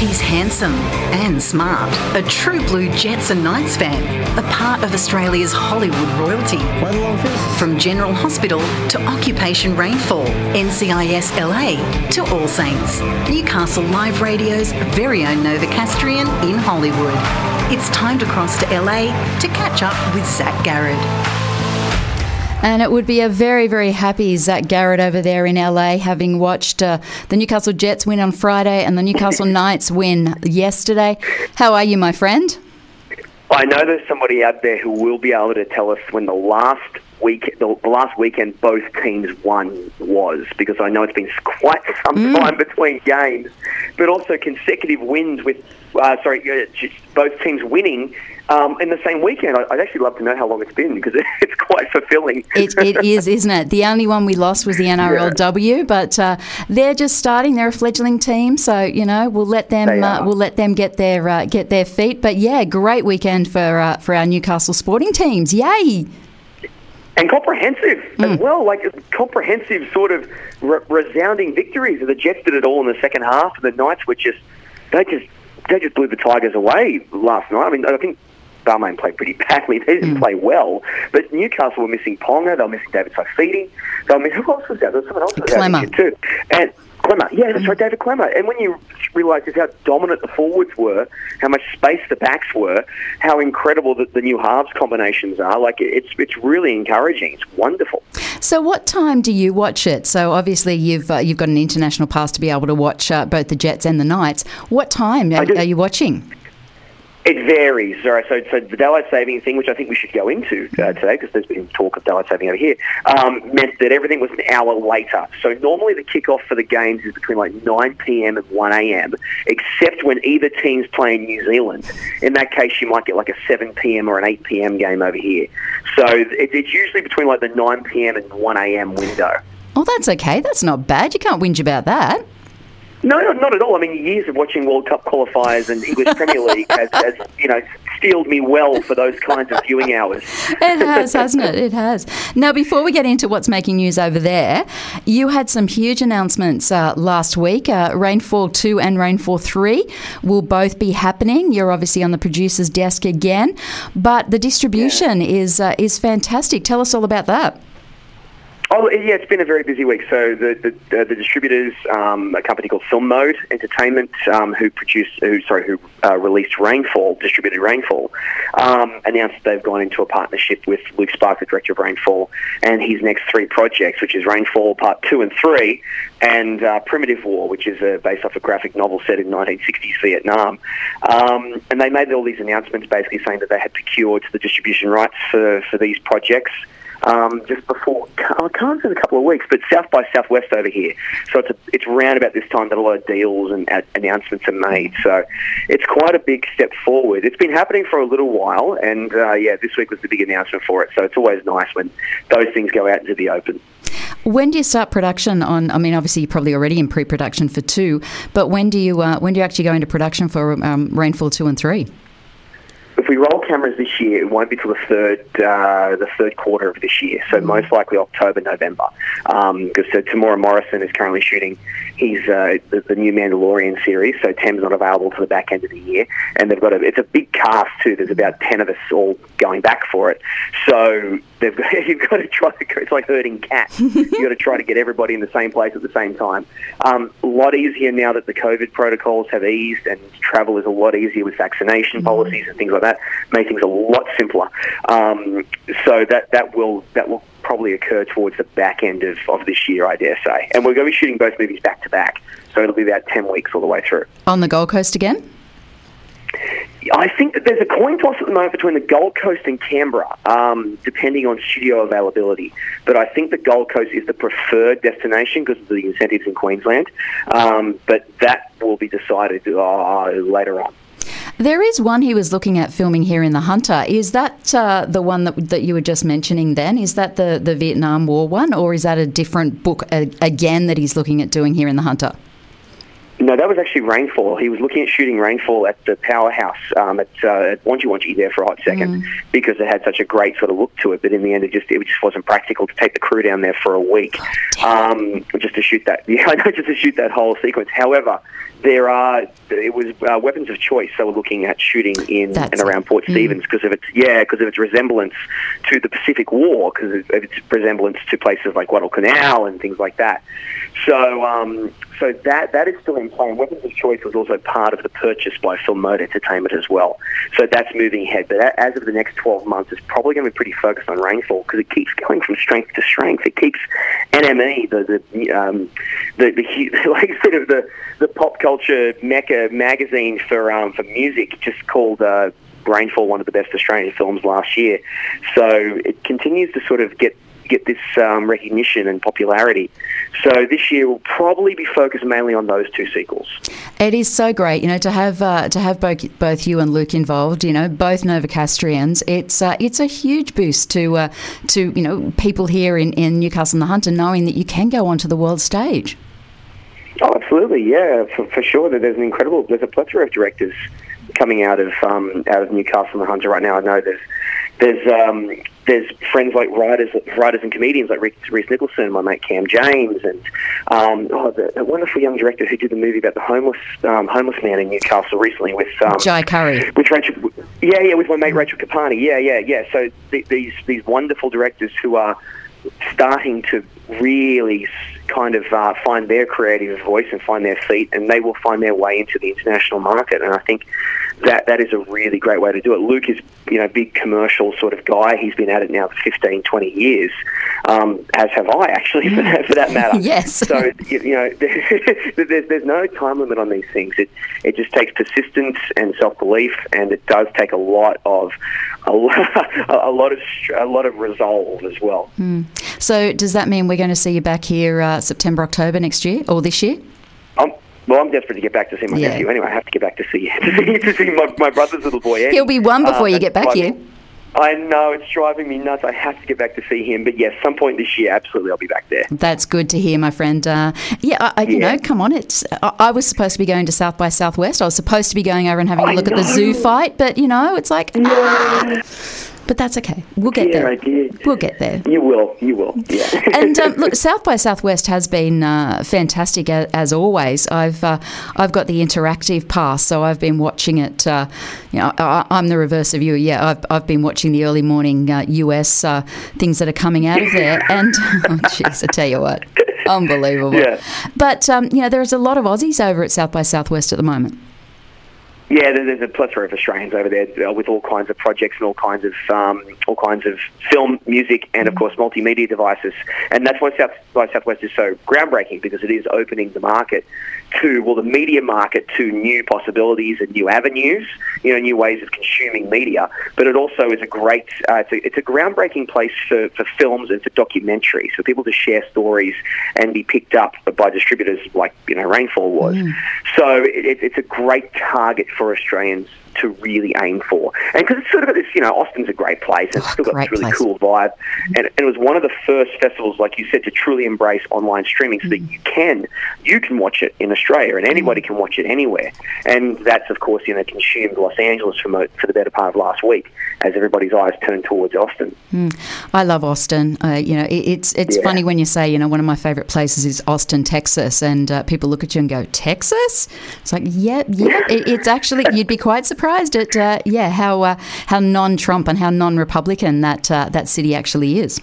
He's handsome and smart, a true blue Jets and Knights fan, a part of Australia's Hollywood royalty. Why the long? From General Hospital to Occupation Rainfall, NCIS LA to All Saints, Newcastle Live Radio's very own Novocastrian in Hollywood. It's time to cross to LA to catch up with Zac Garred. And it would be a very, very happy Zac Garred over there in LA, having watched uh, the Newcastle Jets win on Friday and the Newcastle Knights win yesterday. How are you, my friend? I know there's somebody out there who will be able to tell us when the last week, the last weekend both teams won was, because I know it's been quite some Mm. time between games, but also consecutive wins with, uh, sorry, both teams winning um, in the same weekend. I- I'd actually love to know how long it's been because it's quite fulfilling. It, it is, isn't it? The only one we lost was the NRLW, but uh, they're just starting. They're a fledgling team, so you know we'll let them uh, we'll let them get their uh, get their feet. But yeah, great weekend for uh, for our Newcastle sporting teams. Yay! And comprehensive Mm. as well, like comprehensive sort of re- resounding victories. The Jets did it all in the second half, and the Knights were just they just they just blew the Tigers away last night. I mean, I think. Balmain played pretty badly. They didn't Mm. play well, but Newcastle were missing Ponga. They were missing David Saifiti. They were missing who else was out? There was someone else was out too. And Klemmer, yeah, that's right, David Klemmer. And when you realise just how dominant the forwards were, how much space the backs were, how incredible that the new halves combinations are, like it's it's really encouraging. It's wonderful. So, what time do you watch it? So, obviously, you've uh, you've got an international pass to be able to watch uh, both the Jets and the Knights. What time are, are you watching? It varies. All right, so, so the daylight saving thing, which I think we should go into uh, today, because there's been talk of daylight saving over here, um, meant that everything was an hour later. So normally the kickoff for the games is between like 9 p.m. and 1 a.m., except when either team's playing New Zealand. In that case, you might get like a 7 p.m. or an 8 p.m. game over here. So it, it's usually between like the 9 p.m. and 1 a.m. window. Oh, that's okay. That's not bad. You can't whinge about that. No, no, not at all. I mean, years of watching World Cup qualifiers and English Premier League has, has, you know, steeled me well for those kinds of viewing hours. It has, hasn't it? It has. Now, before we get into what's making news over there, you had some huge announcements uh, last week. Uh, Rainfall 2 and Rainfall 3 will both be happening. You're obviously on the producer's desk again, but the distribution is uh, is fantastic. Tell us all about that. Oh yeah, it's been a very busy week. So the the, uh, the distributors, um, a company called Film Mode Entertainment, um, who produced, who sorry, who uh, released Rainfall, distributed Rainfall, um, announced they've gone into a partnership with Luke Sparke, the director of Rainfall, and his next three projects, which is Rainfall Part Two and Three, and uh, Primitive War, which is uh, based off a graphic novel set in 1960s Vietnam. Um, and they made all these announcements, basically saying that they had procured the distribution rights for for these projects um, just before, I can't in a couple of weeks, but South by Southwest over here. So it's, a, it's round about this time that a lot of deals and a- announcements are made. So it's quite a big step forward. It's been happening for a little while, and uh, yeah, this week was the big announcement for it. So it's always nice when those things go out into the open. When do you start production on? I mean, obviously, you're probably already in pre-production for two, but when do you uh, when do you actually go into production for um, Rainfall 2 and 3? If we roll cameras this year, it won't be till the third uh, the third quarter of this year. So most likely October, November. Because so Temuera Morrison is currently shooting his uh, the, the new Mandalorian series. So Tam's not available to the back end of the year, and they've got a it's a big cast too. There's about ten of us all going back for it. So they've got, you've got to try. To, it's like herding cats. you've got to try to get everybody in the same place at the same time. Um, a lot easier now that the COVID protocols have eased and travel is a lot easier with vaccination policies and things like that. Make things a lot simpler. Um, so that that will that will probably occur towards the back end of, of this year, I dare say. And we're going to be shooting both movies back to back, so it'll be about ten weeks all the way through. On the Gold Coast again? I think that there's a coin toss at the moment between the Gold Coast and Canberra, um, depending on studio availability. But I think the Gold Coast is the preferred destination because of the incentives in Queensland. Um, but that will be decided uh, later on. There is one he was looking at filming here in The Hunter. Is that uh, the one that, that you were just mentioning then? Is that the, the Vietnam War one, or is that a different book uh, again that he's looking at doing here in The Hunter? No, that was actually Rainfall. He was looking at shooting Rainfall at the powerhouse um, at, uh, at Wangi Wangi there for a hot second because it had such a great sort of look to it. But in the end, it just it just wasn't practical to take the crew down there for a week um, just to shoot that. Yeah, I know, just to shoot that whole sequence. However, there are it was uh, weapons of choice. So we're looking at shooting in That's and around Port. Mm. Stephens because of its yeah because of its resemblance to the Pacific War because of its resemblance to places like Guadalcanal and things like that. So um, so that that is still in And weapons of choice was also part of the purchase by Film Mode Entertainment as well. So that's moving ahead. But as of the next 12 months, it's probably going to be pretty focused on rainfall because it keeps going from strength to strength. It keeps NME, the the um, the, the like sort of the the pop culture mecca magazine for um, for music, just called. Uh, Rainfall, one of the best Australian films last year, so it continues to sort of get get this um, recognition and popularity. So this year will probably be focused mainly on those two sequels. It is so great, you know, to have uh, to have both both you and Luke involved. You know, both Novocastrians. It's uh, it's a huge boost to uh, to you know people here in, in Newcastle and the Hunter knowing that you can go onto the world stage. Oh, absolutely, yeah, for, for sure. That there's an incredible, there's a plethora of directors coming out of um, out of Newcastle and the Hunter right now. I know there's there's um, there's friends like writers, writers and comedians like Reese Nicholson, my mate Cam James, and um, oh, the, the wonderful young director who did the movie about the homeless um, homeless man in Newcastle recently with um, Jai Curry. with Rachel, yeah, yeah, with my mate Rachel Kapani, yeah, yeah, yeah. So th- these these wonderful directors who are starting to really kind of uh, find their creative voice and find their feet, and they will find their way into the international market. And I think that that is a really great way to do it. Luke is, you know, big commercial sort of guy. He's been at it now for 15, 20 years, um, as have I actually, for that, for that matter. Yes. So you, know, there's there's no time limit on these things. It it just takes persistence and self belief, and it does take a lot of a lot, a lot of a lot of resolve as well. So does that mean we're going to see you back here uh, September, October next year or this year? I'm, well, I'm desperate to get back to see my Yeah. nephew. Anyway, I have to get back to see to see, to see my, my brother's little boy. Eddie. He'll be one before you get back here. I know it's driving me nuts. I have to get back to see him. But yes, some point this year, absolutely, I'll be back there. That's good to hear, my friend. Uh, yeah, I, I, you Yeah. know, come on. It's I, I was supposed to be going to South by Southwest. I was supposed to be going over and having a look at the zoo fight, but you know, it's like, ah. But that's okay. We'll get Yeah, there. We'll get there. You will. You will. Yeah. And um, look, South by Southwest has been uh, fantastic as, as always. I've uh, I've got the interactive pass, so I've been watching it. Uh, you know, I, I'm the reverse of you. Yeah, I've, I've been watching the early morning uh, US uh, things that are coming out of there, and oh, jeez, I tell you what, unbelievable. Yeah. But um, you know, there's a lot of Aussies over at South by Southwest at the moment. Yeah, there's a plethora of Australians over there uh, with all kinds of projects and all kinds of um, all kinds of film, music, and of course multimedia devices. And that's why South by Southwest is so groundbreaking because it is opening the market to well the media market to new possibilities and new avenues, you know, new ways of consuming media. But it also is a great uh, it's, a, it's a groundbreaking place for, for films and for documentaries for people to share stories and be picked up by distributors like you know Rainfall was. So it, it's a great target for Australians to really aim for. And because it's sort of this, you know, Austin's a great place. It's Oh, still got this really place. cool vibe. And, and it was one of the first festivals, like you said, to truly embrace online streaming so that Mm. you can, you can watch it in Australia and anybody can watch it anywhere. And that's, of course, you know, consumed Los Angeles for, mo- for the better part of last week as everybody's eyes turned towards Austin. I love Austin. Uh, you know, it, it's it's Yeah. funny when you say, you know, one of my favorite places is Austin, Texas, and uh, people look at you and go, Texas? It's like, yeah, yeah. it, it's actually you'd be quite surprised at, uh, yeah, how uh, how non-Trump and how non-Republican that uh, that city actually is.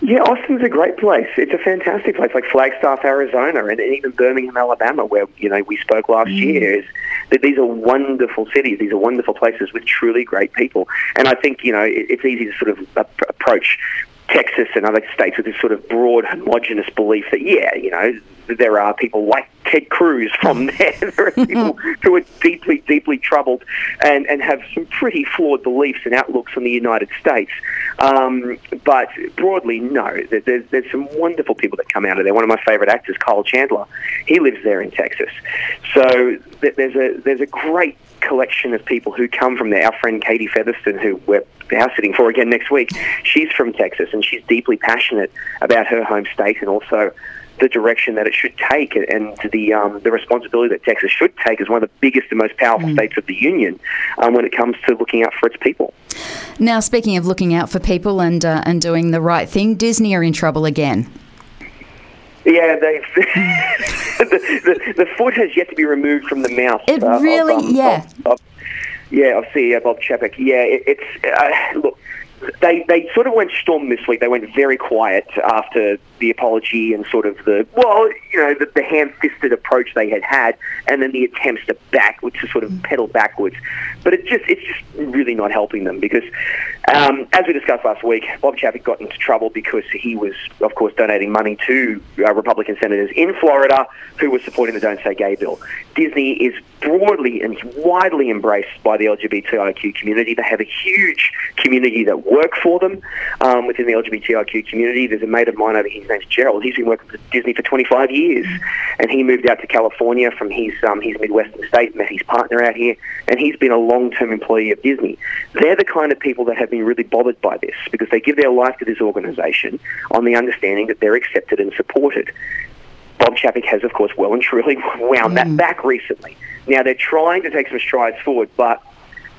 Yeah, Austin's a great place. It's a fantastic place, like Flagstaff, Arizona, and even Birmingham, Alabama, where you know we spoke last year. Is that these are wonderful cities. These are wonderful places with truly great people. And I think you know it, it's easy to sort of ap- approach Texas and other states with this sort of broad, homogenous belief that yeah, you know, there are people like Ted Cruz from there. there are people who are deeply, deeply troubled and, and have some pretty flawed beliefs and outlooks on the United States. Um, but broadly, no. There's, there's some wonderful people that come out of there. One of my favorite actors, Kyle Chandler, he lives there in Texas. So there's a there's a great collection of people who come from there. Our friend Katie Featherston, who we're house sitting for again next week, she's from Texas and she's deeply passionate about her home state and also the direction that it should take and the um, the responsibility that Texas should take as one of the biggest and most powerful states of the union um, when it comes to looking out for its people. Now, speaking of looking out for people and uh, and doing the right thing, Disney are in trouble again. Yeah, they the, the, the foot has yet to be removed from the mouth. It uh, of, really, um, yeah. of- of- yeah, of CEO Bob Chapek. Yeah, it, it's uh, look. They they sort of went storm this week. They went very quiet after the apology and sort of the well, you know, the, the ham-fisted approach they had had, and then the attempts to back, which to sort of pedal backwards. But it just it's just really not helping them because, um, as we discussed last week, Bob Chapek got into trouble because he was, of course, donating money to uh, Republican senators in Florida who were supporting the Don't Say Gay bill. Disney is broadly and widely embraced by the LGBTIQ community. They have a huge community that work for them um, within the LGBTIQ community. There's a mate of mine over here, his name's Gerald. He's been working for Disney for 25 years, and he moved out to California from his um, his Midwestern state, met his partner out here, and he's been a long-term employee of Disney. They're the kind of people that have been really bothered by this because they give their life to this organization on the understanding that they're accepted and supported. Bob Chapek has, of course, well and truly wound that back recently. Now they're trying to take some strides forward, but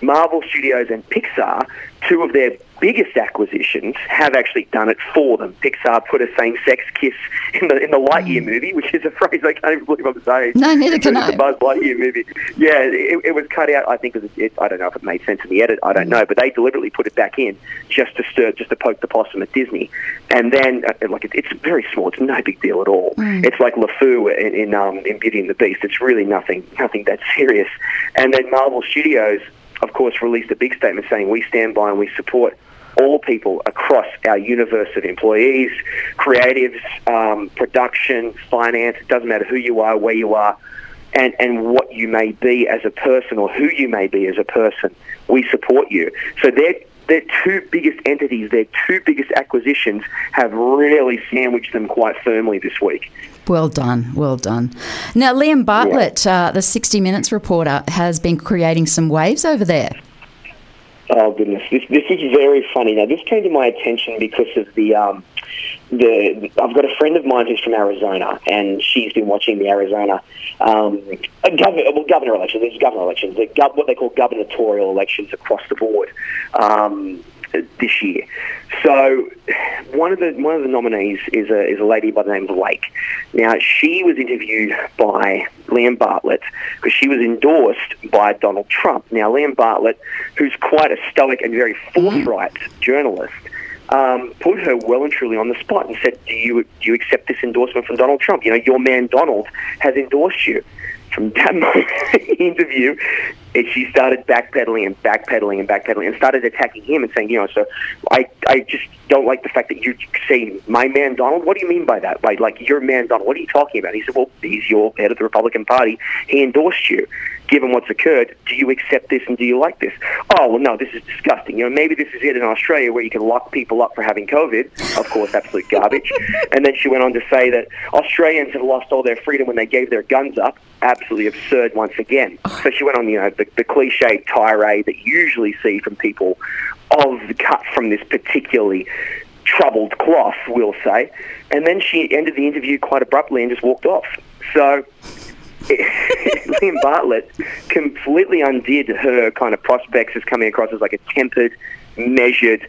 Marvel Studios and Pixar, two of their biggest acquisitions, have actually done it for them. Pixar put a same-sex kiss in the in the Lightyear movie, which is a phrase I can't even believe I'm saying. No, neither can It's I. The Buzz Lightyear movie. Yeah, it, it was cut out. I think it, was- it, I don't know if it made sense in the edit. I don't know, but they deliberately put it back in just to stir, just to poke the possum at Disney. And then, uh, like, it, it's very small. It's no big deal at all. It's like LeFou in in, um, in Beauty and the Beast. It's really nothing, nothing that serious. And then Marvel Studios, of course, released a big statement saying we stand by and we support all people across our universe of employees, creatives, um, production, finance. It doesn't matter who you are, where you are, and, and what you may be as a person or who you may be as a person. We support you. So their their two biggest entities, their two biggest acquisitions, have really sandwiched them quite firmly this week. Well done, well done. Now, Liam Bartlett, uh, the 60 Minutes reporter, has been creating some waves over there. Oh goodness, this this is very funny. Now this came to my attention because of the um, the I've got a friend of mine who's from Arizona, and she's been watching the Arizona um, governor well, governor elections. There's governor elections, the gov- what they call gubernatorial elections across the board um, this year. So one of the one of the nominees is a is a lady by the name of Lake. Now she was interviewed by Liam Bartlett because she was endorsed by Donald Trump. Now Liam Bartlett, who's quite a stoic and very forthright journalist, um, put her well and truly on the spot and said, "Do you do you accept this endorsement from Donald Trump? You know, your man Donald has endorsed you." From that moment interview, and she started backpedaling and backpedaling and backpedaling and started attacking him and saying, you know, so I, I just don't like the fact that you say my man Donald. What do you mean by that? By like your man Donald? What are you talking about? He said, well, he's your head of the Republican Party. He endorsed you. Given what's occurred, do you accept this and do you like this? Oh well, no, this is disgusting. You know, maybe this is it in Australia where you can lock people up for having COVID. Of course, absolute garbage. and then she went on to say that Australians have lost all their freedom when they gave their guns up. Absolutely absurd once again. So she went on, you know, the, the cliche tirade that you usually see from people of the cut from this particularly troubled cloth, we'll say. And then she ended the interview quite abruptly and just walked off. So Liam Bartlett completely undid her kind of prospects as coming across as like a tempered, measured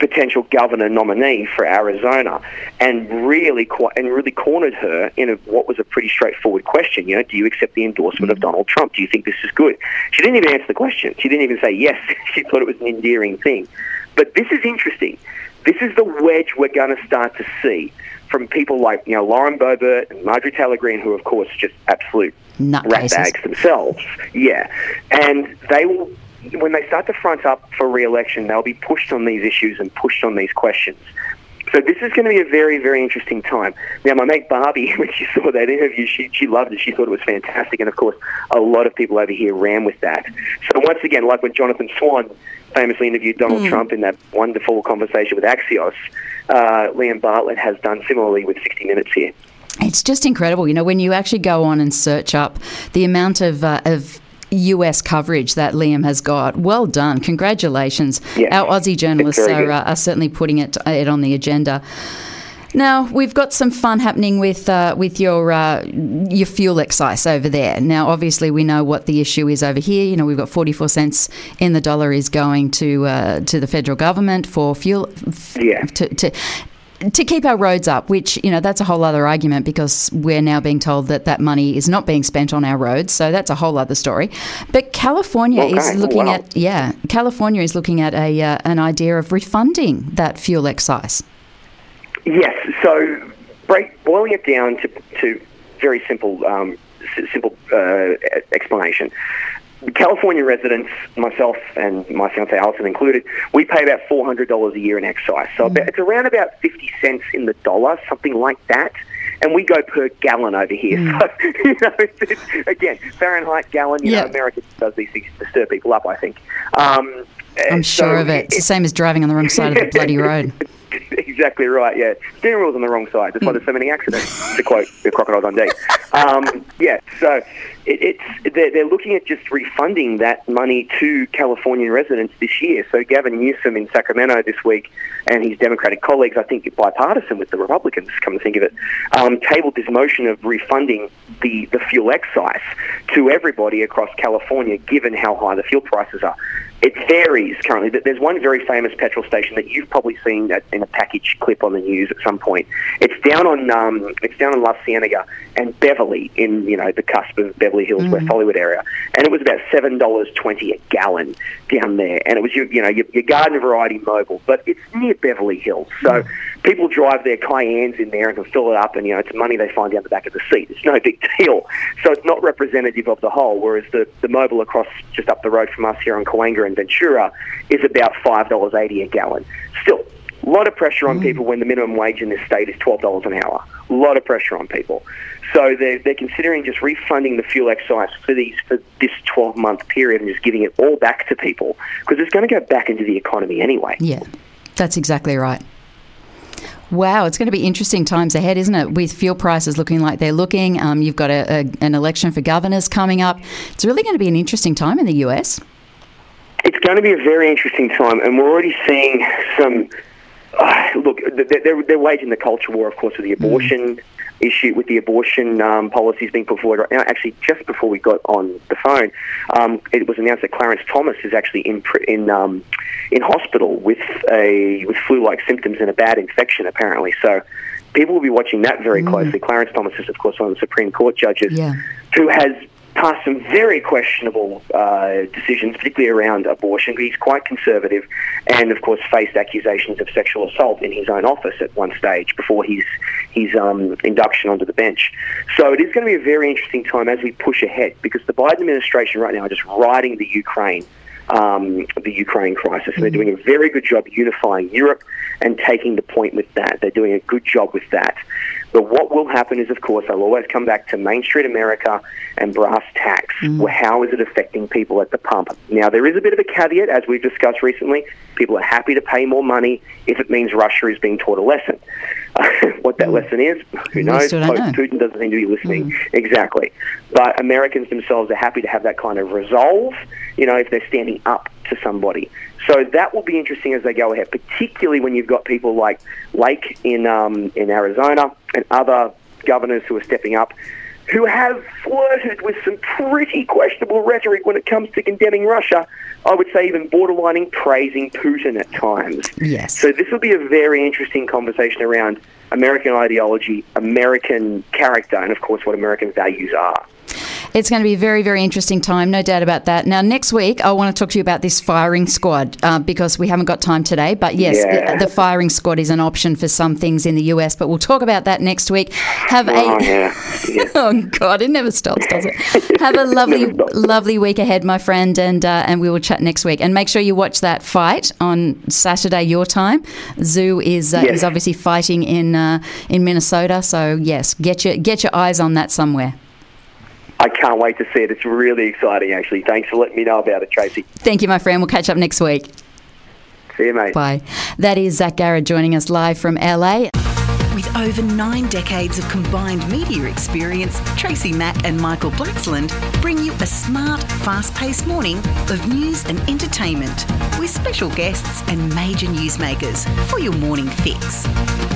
potential governor nominee for Arizona, and really and really cornered her in a, what was a pretty straightforward question. You know, do you accept the endorsement of Donald Trump? Do you think this is good? She didn't even answer the question. She didn't even say yes. she thought it was an endearing thing. But this is interesting. This is the wedge we're going to start to see from people like you know Lauren Boebert and Marjorie Taylor Greene, who of course just absolute Nutcases. ratbags themselves. Yeah, and they will when they start to front up for re-election, they'll be pushed on these issues and pushed on these questions. So this is going to be a very, very interesting time. Now, my mate Barbie, when she saw that interview, she, she loved it. She thought it was fantastic. And, of course, a lot of people over here ran with that. So once again, like when Jonathan Swan famously interviewed Donald Trump in that wonderful conversation with Axios, uh, Liam Bartlett has done similarly with 60 Minutes here. It's just incredible, you know, when you actually go on and search up the amount of uh, of US coverage that Liam has got. Well done, congratulations! Yeah, Our Aussie journalists are, uh, are certainly putting it, it on the agenda. Now we've got some fun happening with uh, with your uh, your fuel excise over there. Now, obviously, we know what the issue is over here. You know, we've got forty four cents in the dollar is going to uh, to the federal government for fuel. f- Yeah. To, to, to keep our roads up, which, you know, that's a whole other argument because we're now being told that that money is not being spent on our roads. So that's a whole other story. But California Okay. is looking Wow. at, yeah, California is looking at a uh, an idea of refunding that fuel excise. Yes. So, break, boiling it down to, to very simple, um, simple uh, explanation. California residents, myself and my fiance Alison included, we pay about four hundred dollars a year in excise. So mm. about, it's around about fifty cents in the dollar, something like that. And we go per gallon over here. Mm. So, you know, it's, it's, again, Fahrenheit gallon. You Yeah. know, America does these things to stir people up. I think. Um, I'm eh, sure so of it. It's the same as driving on the wrong side of the bloody road. exactly right. Yeah, steering wheel's on the wrong side. That's why there's so many accidents. to quote the Crocodile Dundee. Um, yeah, so it, it's they're, they're looking at just refunding that money to Californian residents this year. So Gavin Newsom in Sacramento this week and his Democratic colleagues, I think bipartisan with the Republicans, come to think of it, um, tabled this motion of refunding the, the fuel excise to everybody across California, given how high the fuel prices are. It varies currently. There's one very famous petrol station that you've probably seen in a package clip on the news at some point. It's down on um, it's down on La Cienega and Beverly in you know the cusp of Beverly Hills, West Hollywood area, and it was about seven dollars twenty a gallon down there, and it was your you know your, your garden variety mobile, but it's near Beverly Hills, so people drive their Cayennes in there and can fill it up, and you know it's money they find down the back of the seat. It's no big deal, so it's not representative of the whole. Whereas the the mobile across just up the road from us here on Cahuenga and Ventura is about five dollars eighty a gallon. Still, a lot of pressure on mm. people when the minimum wage in this state is twelve dollars an hour. A lot of pressure on people. So they're, they're considering just refunding the fuel excise for these for this twelve month period and just giving it all back to people because it's going to go back into the economy anyway. Yeah, that's exactly right. Wow, it's going to be interesting times ahead, isn't it? With fuel prices looking like they're looking, um, you've got a, a, an election for governors coming up. It's really going to be an interesting time in the US. It's going to be a very interesting time, and we're already seeing some. Uh, look, they're, they're waging the culture war, of course, with the abortion issue, with the abortion um, policies being put forward right now. Actually, just before we got on the phone, um, it was announced that Clarence Thomas is actually in in um, in hospital with a with flu-like symptoms and a bad infection, apparently. So. People will be watching that very closely. Clarence Thomas is, of course, one of the Supreme Court judges Yeah. who has passed some very questionable uh, decisions, particularly around abortion. He's quite conservative, and of course faced accusations of sexual assault in his own office at one stage before his his um, induction onto the bench. So it is going to be a very interesting time as we push ahead because the Biden administration right now are just riding the Ukraine. Um, the Ukraine crisis, they're doing a very good job unifying Europe and taking the point with that. They're doing a good job with that. But what will happen is, of course, they'll always come back to Main Street America and brass tacks. Well, how is it affecting people at the pump? Now, there is a bit of a caveat, as we've discussed recently. People are happy to pay more money if it means Russia is being taught a lesson. what that lesson is, who knows? know. Putin doesn't seem to be listening. Exactly. But Americans themselves are happy to have that kind of resolve, you know, if they're standing up to somebody. So that will be interesting as they go ahead, particularly when you've got people like Lake in um, in Arizona and other governors who are stepping up, who have flirted with some pretty questionable rhetoric when it comes to condemning Russia. I would say even borderlining praising Putin at times. Yes. So this will be a very interesting conversation around American ideology, American character, and of course what American values are. It's going to be a very, very interesting time, no doubt about that. Now, next week, I want to talk to you about this firing squad uh, because we haven't got time today. But yes, Yeah. the, the firing squad is an option for some things in the US, but we'll talk about that next week. Have a. Oh yeah, yeah. Oh God! It never stops, does it? Have a lovely, lovely week ahead, my friend, and uh, and we will chat next week. And make sure you watch that fight on Saturday your time. Zoo is uh, is obviously fighting in uh, in Minnesota, so yes, get your get your eyes on that somewhere. I can't wait to see it. It's really exciting, actually. Thanks for letting me know about it, Tracy. Thank you, my friend. We'll catch up next week. See you, mate. Bye. That is Zac Garred joining us live from LA. With over nine decades of combined media experience, Tracy Mack and Michael Blacksland bring you a smart, fast paced morning of news and entertainment with special guests and major newsmakers for your morning fix.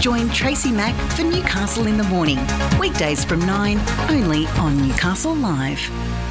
Join Tracy Mack for Newcastle in the Morning, weekdays from 9, only on Newcastle Live.